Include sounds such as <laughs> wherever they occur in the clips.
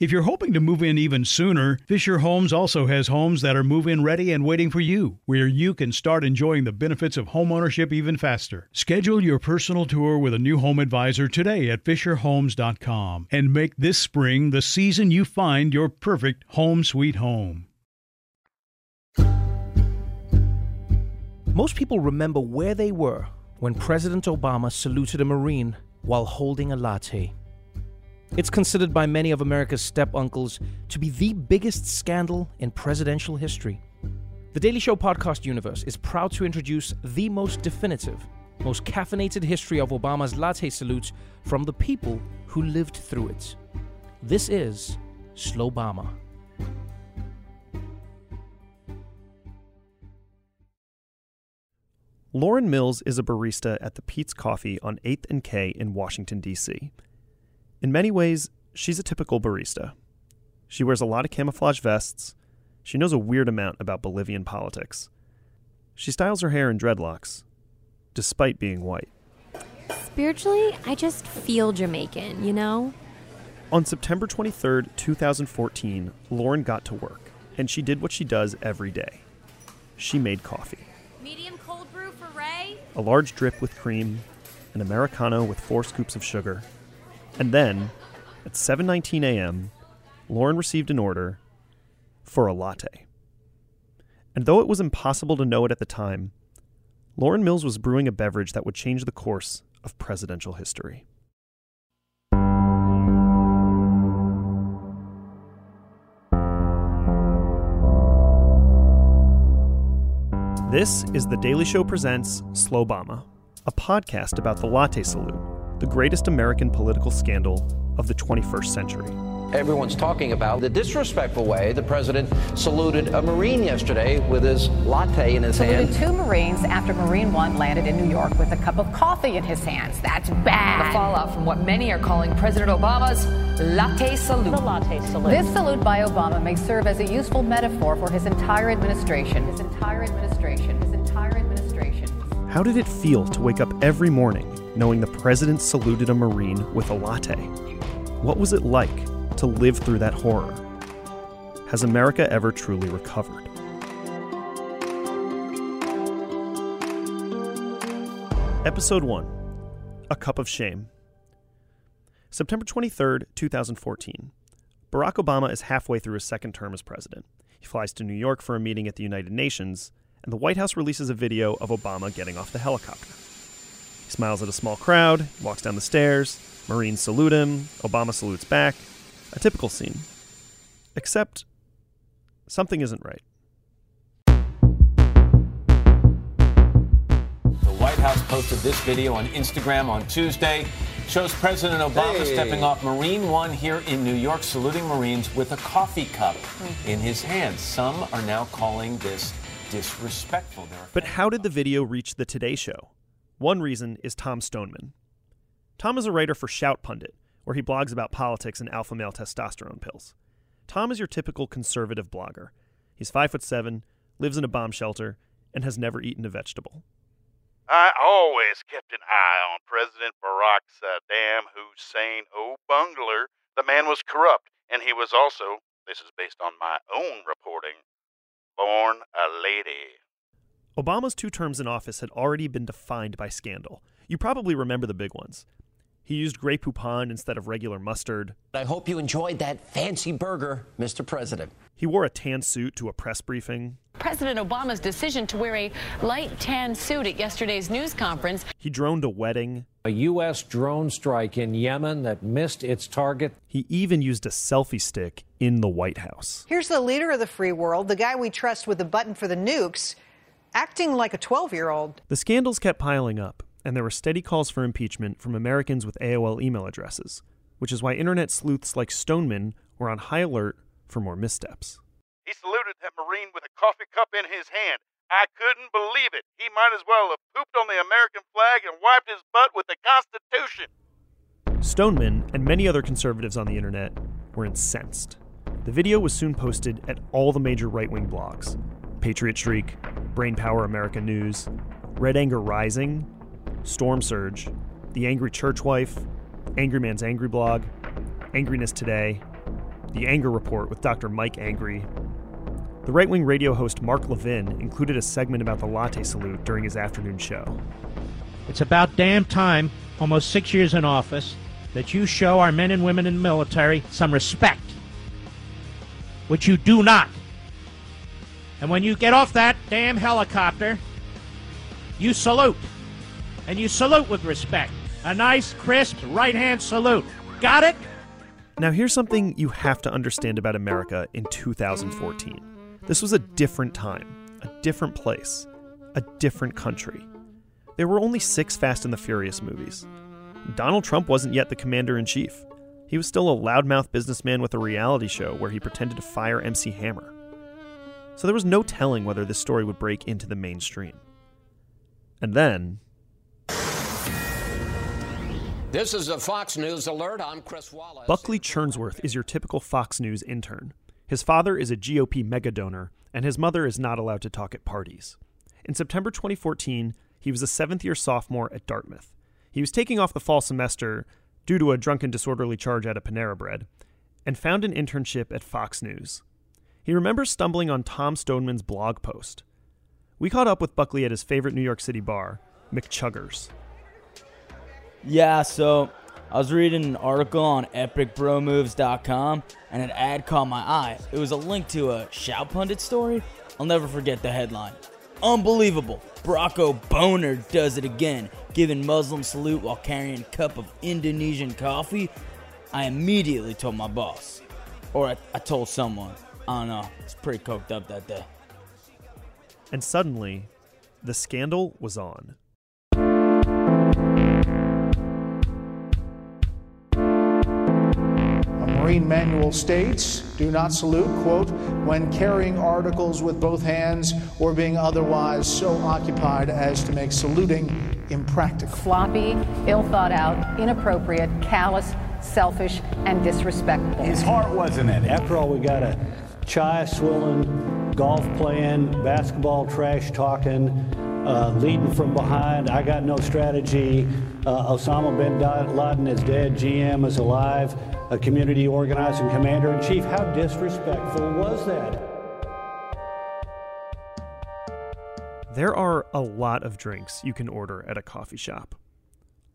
If you're hoping to move in even sooner, Fisher Homes also has homes that are move in ready and waiting for you, where you can start enjoying the benefits of homeownership even faster. Schedule your personal tour with a new home advisor today at FisherHomes.com and make this spring the season you find your perfect home sweet home. Most people remember where they were when President Obama saluted a Marine while holding a latte. It's considered by many of America's step uncles to be the biggest scandal in presidential history. The Daily Show podcast universe is proud to introduce the most definitive, most caffeinated history of Obama's latte salute from the people who lived through it. This is Slowbama. Lauren Mills is a barista at the Peet's Coffee on 8th and K in Washington, D.C. In many ways, she's a typical barista. She wears a lot of camouflage vests. She knows a weird amount about Bolivian politics. She styles her hair in dreadlocks, despite being white. Spiritually, I just feel Jamaican, you know? On September 23rd, 2014, Lauren got to work, and she did what she does every day. She made coffee. Medium cold brew for Ray? A large drip with cream, an Americano with four scoops of sugar. And then, at 7:19 a.m., Lauren received an order for a latte. And though it was impossible to know it at the time, Lauren Mills was brewing a beverage that would change the course of presidential history. This is The Daily Show Presents Slowbama, a podcast about the latte salute, the greatest American political scandal of the 21st century. Everyone's talking about the disrespectful way the president saluted a Marine yesterday with his latte in his Saluted hand. two Marines after Marine One landed in New York with a cup of coffee in his hands. That's bad. The fallout from what many are calling President Obama's latte salute. The latte salute. This salute by Obama may serve as a useful metaphor for his entire administration. His entire administration. His entire administration. How did it feel to wake up every morning knowing the president saluted a Marine with a latte? What was it like to live through that horror? Has America ever truly recovered? Episode 1 A Cup of Shame. September 23rd, 2014. Barack Obama is halfway through his second term as president. He flies to New York for a meeting at the United Nations, and the White House releases a video of Obama getting off the helicopter. He smiles at a small crowd, walks down the stairs, Marines salute him, Obama salutes back. A typical scene. Except, something isn't right. The White House posted this video on Instagram on Tuesday. Shows President Obama Hey. stepping off Marine One here in New York, saluting Marines with a coffee cup mm-hmm. in his hand. Some are now calling this disrespectful. But how did the video reach the Today Show? One reason is Tom Stoneman. Tom is a writer for Shout Pundit, where he blogs about politics and alpha male testosterone pills. Tom is your typical conservative blogger. He's five foot seven, lives in a bomb shelter, and has never eaten a vegetable. I always kept an eye on President Barack Saddam Hussein O'Bungler. The man was corrupt, and he was also, this is based on my own reporting, born a lady. Obama's two terms in office had already been defined by scandal. You probably remember the big ones. He used Grey Poupon instead of regular mustard. I hope you enjoyed that fancy burger, Mr. President. He wore a tan suit to a press briefing. President Obama's decision to wear a light tan suit at yesterday's news conference. He droned a wedding. A U.S. drone strike in Yemen that missed its target. He even used a selfie stick in the White House. Here's the leader of the free world, the guy we trust with the button for the nukes, acting like a 12 year old. The scandals kept piling up and there were steady calls for impeachment from Americans with AOL email addresses, which is why internet sleuths like Stoneman were on high alert for more missteps. He saluted that Marine with a coffee cup in his hand. I couldn't believe it. He might as well have pooped on the American flag and wiped his butt with the Constitution. Stoneman and many other conservatives on the internet were incensed. The video was soon posted at all the major right wing blogs Patriot Streak, Brain Power America News, Red Anger Rising, Storm Surge, The Angry Church Wife, Angry Man's Angry Blog, Angriness Today, The Anger Report with Dr. Mike Angry. The right wing radio host Mark Levin included a segment about the latte salute during his afternoon show. It's about damn time, almost six years in office, that you show our men and women in the military some respect, which you do not. And when you get off that damn helicopter, you salute and you salute with respect. A nice, crisp, right hand salute. Got it? Now, here's something you have to understand about America in 2014. This was a different time, a different place, a different country. There were only six Fast and the Furious movies. Donald Trump wasn't yet the commander in chief. He was still a loudmouth businessman with a reality show where he pretended to fire MC Hammer. So there was no telling whether this story would break into the mainstream. And then, this is a Fox News alert. I'm Chris Wallace. Buckley Churnsworth is your typical Fox News intern. His father is a GOP mega donor, and his mother is not allowed to talk at parties. In September 2014, he was a seventh year sophomore at Dartmouth. He was taking off the fall semester due to a drunken disorderly charge at a Panera Bread and found an internship at Fox News. He remembers stumbling on Tom Stoneman's blog post. We caught up with Buckley at his favorite New York City bar, McChuggers. Yeah, so I was reading an article on epicbromoves.com and an ad caught my eye. It was a link to a Shout Pundit story. I'll never forget the headline. Unbelievable. Barack Boner does it again, giving Muslim salute while carrying cup of Indonesian coffee. I immediately told my boss. Or I, I told someone. I don't know. It's pretty coked up that day. And suddenly, the scandal was on. A Marine manual states do not salute, quote, when carrying articles with both hands or being otherwise so occupied as to make saluting impractical. Sloppy, ill thought out, inappropriate, callous, selfish, and disrespectful. His heart wasn't in it. After all, we got a chai swilling, golf playing, basketball trash talking, uh, leading from behind. I got no strategy. Uh, Osama bin Laden is dead. GM is alive a community organizing commander in chief. How disrespectful was that? There are a lot of drinks you can order at a coffee shop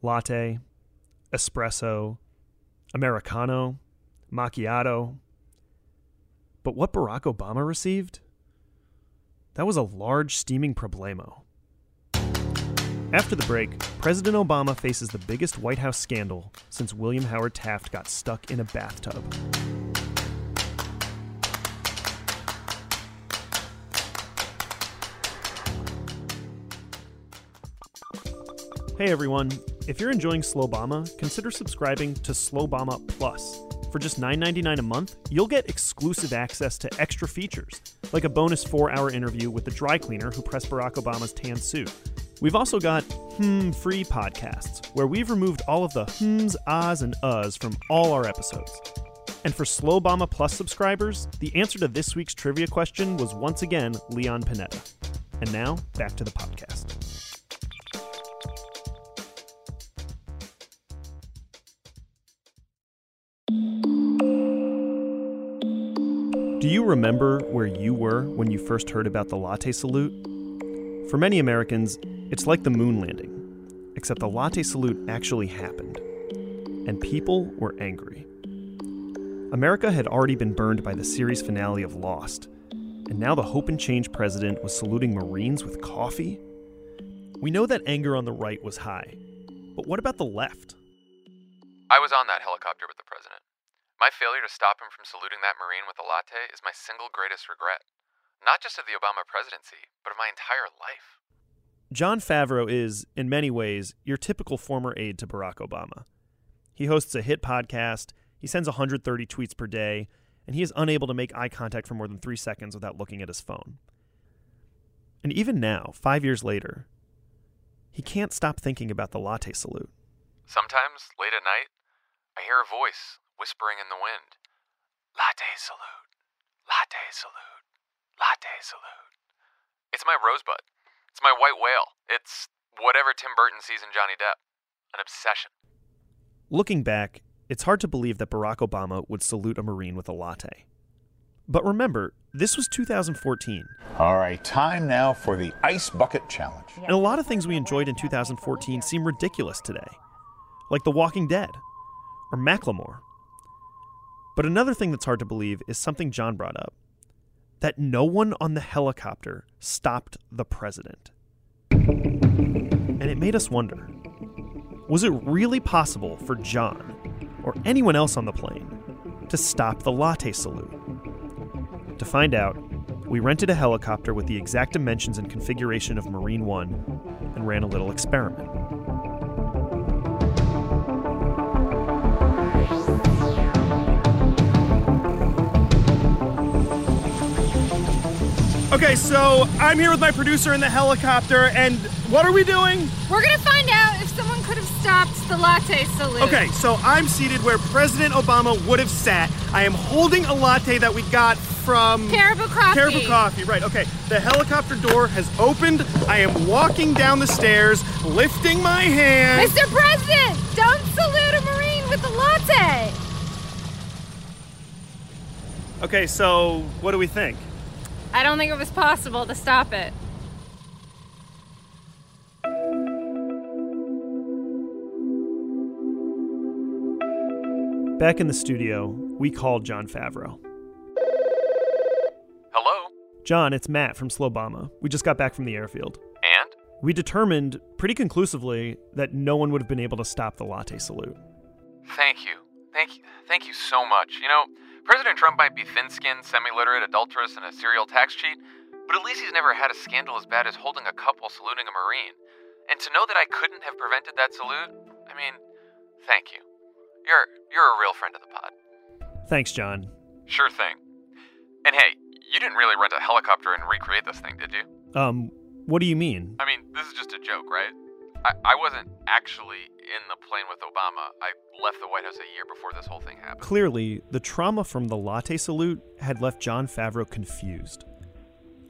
latte, espresso, Americano, macchiato. But what Barack Obama received? That was a large steaming problemo. After the break, President Obama faces the biggest White House scandal since William Howard Taft got stuck in a bathtub. Hey everyone, if you're enjoying Slowbama, consider subscribing to Slowbama Plus. For just $9.99 a month, you'll get exclusive access to extra features, like a bonus four hour interview with the dry cleaner who pressed Barack Obama's tan suit We've also got Hmm Free podcasts, where we've removed all of the hms, ahs, and uhs from all our episodes. And for Slow Slowbama Plus subscribers, the answer to this week's trivia question was once again Leon Panetta. And now, back to the podcast. Do you remember where you were when you first heard about the latte salute? For many Americans, it's like the moon landing, except the latte salute actually happened. And people were angry. America had already been burned by the series finale of Lost, and now the Hope and Change president was saluting Marines with coffee? We know that anger on the right was high, but what about the left? I was on that helicopter. My failure to stop him from saluting that Marine with a latte is my single greatest regret. Not just of the Obama presidency, but of my entire life. Jon Favreau is, in many ways, your typical former aide to Barack Obama. He hosts a hit podcast, he sends 130 tweets per day, and he is unable to make eye contact for more than three seconds without looking at his phone. And even now, five years later, he can't stop thinking about the latte salute. Sometimes, late at night, I hear a voice whispering in the wind Latte salute, latte salute, latte salute. It's my rosebud. It's my white whale. It's whatever Tim Burton sees in Johnny Depp an obsession. Looking back, it's hard to believe that Barack Obama would salute a Marine with a latte. But remember, this was 2014. All right, time now for the Ice Bucket Challenge. And a lot of things we enjoyed in 2014 seem ridiculous today, like The Walking Dead or Macklemore. But another thing that's hard to believe is something Jon brought up that no one on the helicopter stopped the president. And it made us wonder was it really possible for Jon or anyone else on the plane to stop the latte salute? To find out, we rented a helicopter with the exact dimensions and configuration of Marine One and ran a little experiment. Okay, so I'm here with my producer in the helicopter, and what are we doing? We're gonna find out if someone could have stopped the latte salute. Okay, so I'm seated where President Obama would have sat. I am holding a latte that we got from Caribou Coffee. Caribou Coffee, right? Okay. The helicopter door has opened. I am walking down the stairs, lifting my hand. Mr. President, don't salute a Marine with a latte. Okay, so what do we think? I don't think it was possible to stop it. Back in the studio, we called Jon Favreau. Hello? Jon, it's Matt from Slowbama. We just got back from the airfield. And? We determined pretty conclusively that no one would have been able to stop the latte salute. Thank you. Thank you. Thank you so much. You know, President Trump might be thin skinned, semi literate, adulterous, and a serial tax cheat, but at least he's never had a scandal as bad as holding a cup while saluting a Marine. And to know that I couldn't have prevented that salute, I mean, thank you. You're you're a real friend of the pod. Thanks, Jon. Sure thing. And hey, you didn't really rent a helicopter and recreate this thing, did you? Um, what do you mean? I mean, this is just a joke, right? I, I wasn't actually in the plane with Obama. I left the White House a year before this whole thing happened. Clearly, the trauma from the latte salute had left Jon Favreau confused.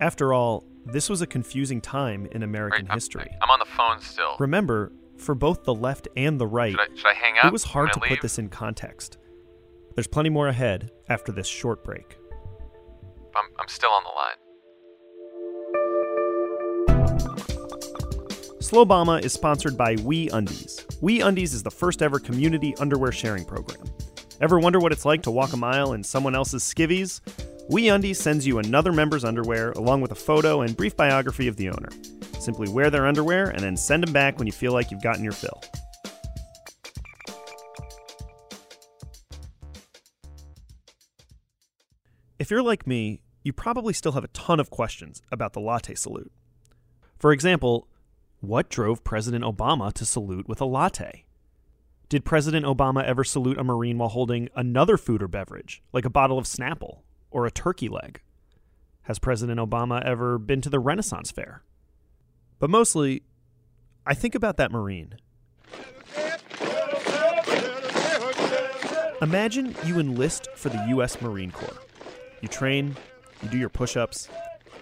After all, this was a confusing time in American Right, history. I'm on the phone still. Remember, for both the left and the right, Should I, should I hang up? it was hard to I put this in context. There's plenty more ahead after this short break. I'm, I'm still on the line. Slowbama is sponsored by We Undies. We Undies is the first ever community underwear sharing program. Ever wonder what it's like to walk a mile in someone else's skivvies? We Undies sends you another member's underwear along with a photo and brief biography of the owner. Simply wear their underwear and then send them back when you feel like you've gotten your fill. If you're like me, you probably still have a ton of questions about the latte salute. For example, what drove President Obama to salute with a latte? Did President Obama ever salute a Marine while holding another food or beverage, like a bottle of Snapple or a turkey leg? Has President Obama ever been to the Renaissance Fair? But mostly, I think about that Marine. Imagine you enlist for the U.S. Marine Corps. You train, you do your push ups,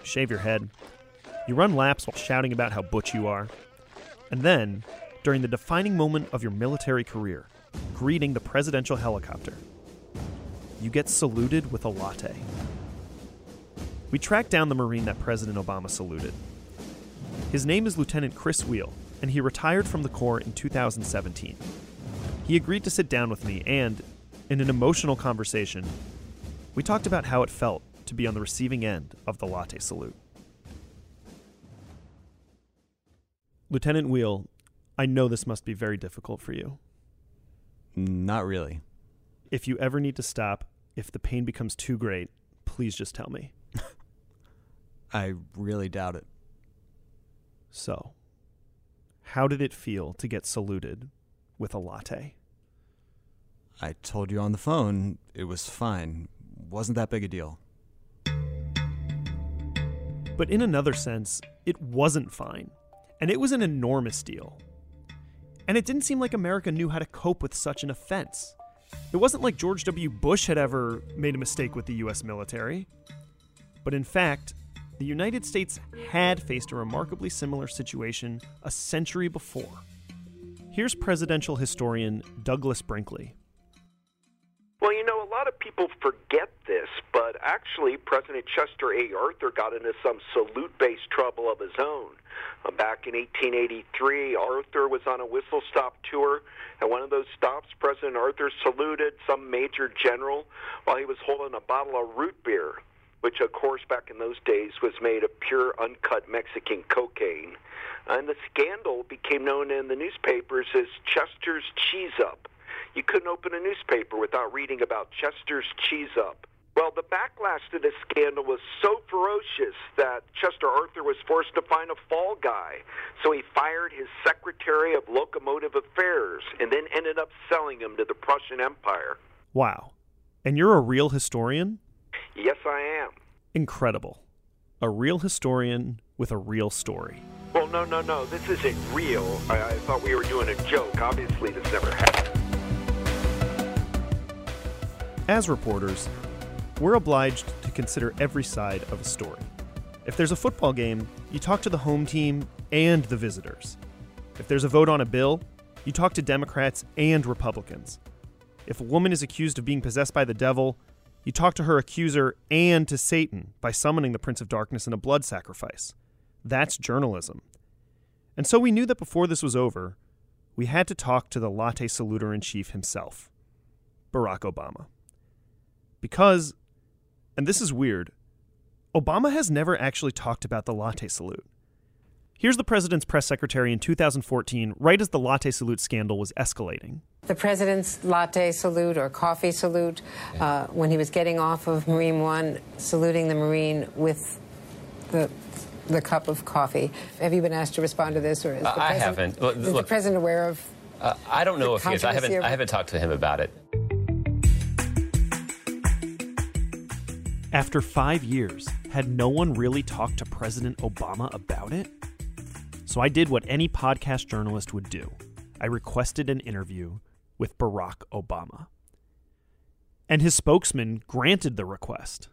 shave your head, you run laps while shouting about how butch you are. And then, during the defining moment of your military career, greeting the presidential helicopter, you get saluted with a latte. We tracked down the Marine that President Obama saluted. His name is Lieutenant Chris Wheel, and he retired from the Corps in 2017. He agreed to sit down with me, and, in an emotional conversation, we talked about how it felt to be on the receiving end of the latte salute. Lieutenant Wheel, I know this must be very difficult for you. Not really. If you ever need to stop, if the pain becomes too great, please just tell me. <laughs> I really doubt it. So, how did it feel to get saluted with a latte? I told you on the phone it was fine. Wasn't that big a deal. But in another sense, it wasn't fine. And it was an enormous deal. And it didn't seem like America knew how to cope with such an offense. It wasn't like George W. Bush had ever made a mistake with the US military. But in fact, the United States had faced a remarkably similar situation a century before. Here's presidential historian Douglas Brinkley. People forget this, but actually, President Chester A. Arthur got into some salute based trouble of his own. Uh, back in 1883, Arthur was on a whistle stop tour. At one of those stops, President Arthur saluted some major general while he was holding a bottle of root beer, which, of course, back in those days was made of pure, uncut Mexican cocaine. And the scandal became known in the newspapers as Chester's Cheese Up. You couldn't open a newspaper without reading about Chester's Cheese Up. Well, the backlash to this scandal was so ferocious that Chester Arthur was forced to find a fall guy. So he fired his Secretary of Locomotive Affairs and then ended up selling him to the Prussian Empire. Wow. And you're a real historian? Yes, I am. Incredible. A real historian with a real story. Well, no, no, no. This isn't real. I, I thought we were doing a joke. Obviously, this never happened. As reporters, we're obliged to consider every side of a story. If there's a football game, you talk to the home team and the visitors. If there's a vote on a bill, you talk to Democrats and Republicans. If a woman is accused of being possessed by the devil, you talk to her accuser and to Satan by summoning the Prince of Darkness in a blood sacrifice. That's journalism. And so we knew that before this was over, we had to talk to the latte saluter in chief himself, Barack Obama. Because, and this is weird, Obama has never actually talked about the latte salute. Here's the president's press secretary in 2014, right as the latte salute scandal was escalating. The president's latte salute or coffee salute, uh, when he was getting off of Marine One, saluting the Marine with the the cup of coffee. Have you been asked to respond to this, or is the Uh, I haven't. Well, is the look- president aware of? Uh, I don't know if he is. I haven't. I haven't talked to him about it. After five years, had no one really talked to President Obama about it? So I did what any podcast journalist would do I requested an interview with Barack Obama. And his spokesman granted the request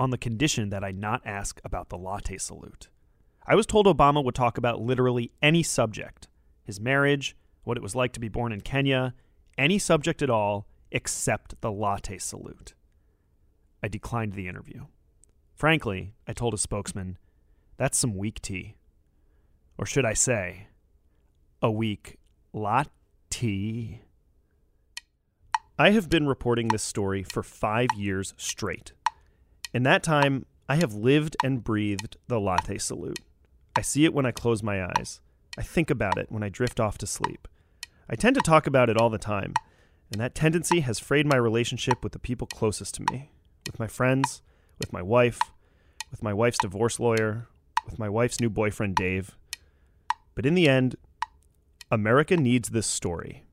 on the condition that I not ask about the latte salute. I was told Obama would talk about literally any subject his marriage, what it was like to be born in Kenya, any subject at all except the latte salute. I declined the interview. Frankly, I told a spokesman, that's some weak tea. Or should I say, a weak latte. I have been reporting this story for five years straight. In that time, I have lived and breathed the latte salute. I see it when I close my eyes. I think about it when I drift off to sleep. I tend to talk about it all the time, and that tendency has frayed my relationship with the people closest to me with my friends, with my wife, with my wife's divorce lawyer, with my wife's new boyfriend, Dave. But in the end, America needs this story.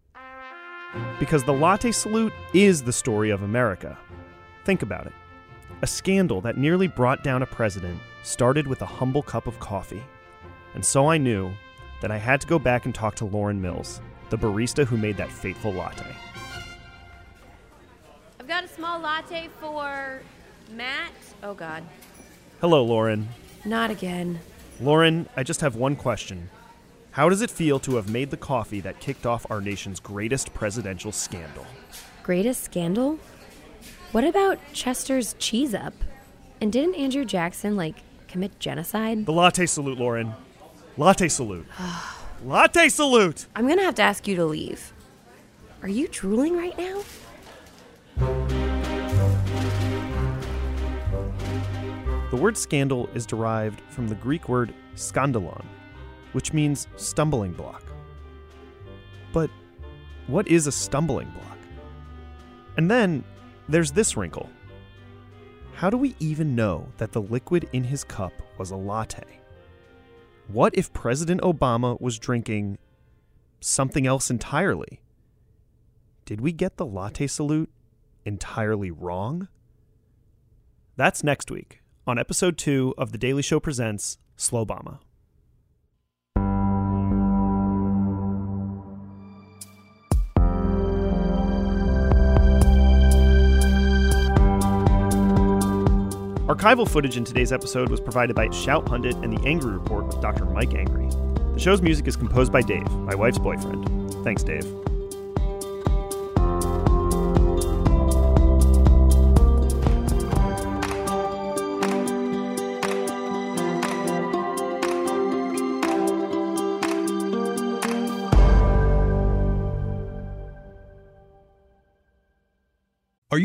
Because the latte salute is the story of America. Think about it. A scandal that nearly brought down a president started with a humble cup of coffee. And so I knew that I had to go back and talk to Lauren Mills, the barista who made that fateful latte. I've got a small latte for Matt. Oh, God. Hello, Lauren. Not again. Lauren, I just have one question. How does it feel to have made the coffee that kicked off our nation's greatest presidential scandal? Greatest scandal? What about Chester's Cheese Up? And didn't Andrew Jackson, like, commit genocide? The latte salute, Lauren. Latte salute. <sighs> Latte salute! I'm gonna have to ask you to leave. Are you drooling right now? The word scandal is derived from the Greek word skandalon, which means stumbling block. But what is a stumbling block? And then there's this wrinkle. How do we even know that the liquid in his cup was a latte? What if President Obama was drinking something else entirely? Did we get the latte salute entirely wrong? That's next week on episode two of The Daily Show Presents Slow Slowbama. Archival footage in today's episode was provided by Shout Pundit and The Angry Report with Dr. Mike Angry. The show's music is composed by Dave, my wife's boyfriend. Thanks, Dave.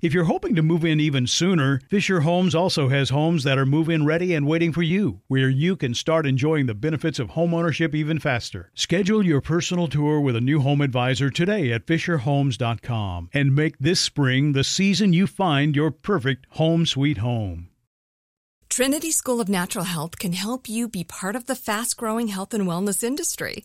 If you're hoping to move in even sooner, Fisher Homes also has homes that are move in ready and waiting for you, where you can start enjoying the benefits of homeownership even faster. Schedule your personal tour with a new home advisor today at FisherHomes.com and make this spring the season you find your perfect home sweet home. Trinity School of Natural Health can help you be part of the fast growing health and wellness industry.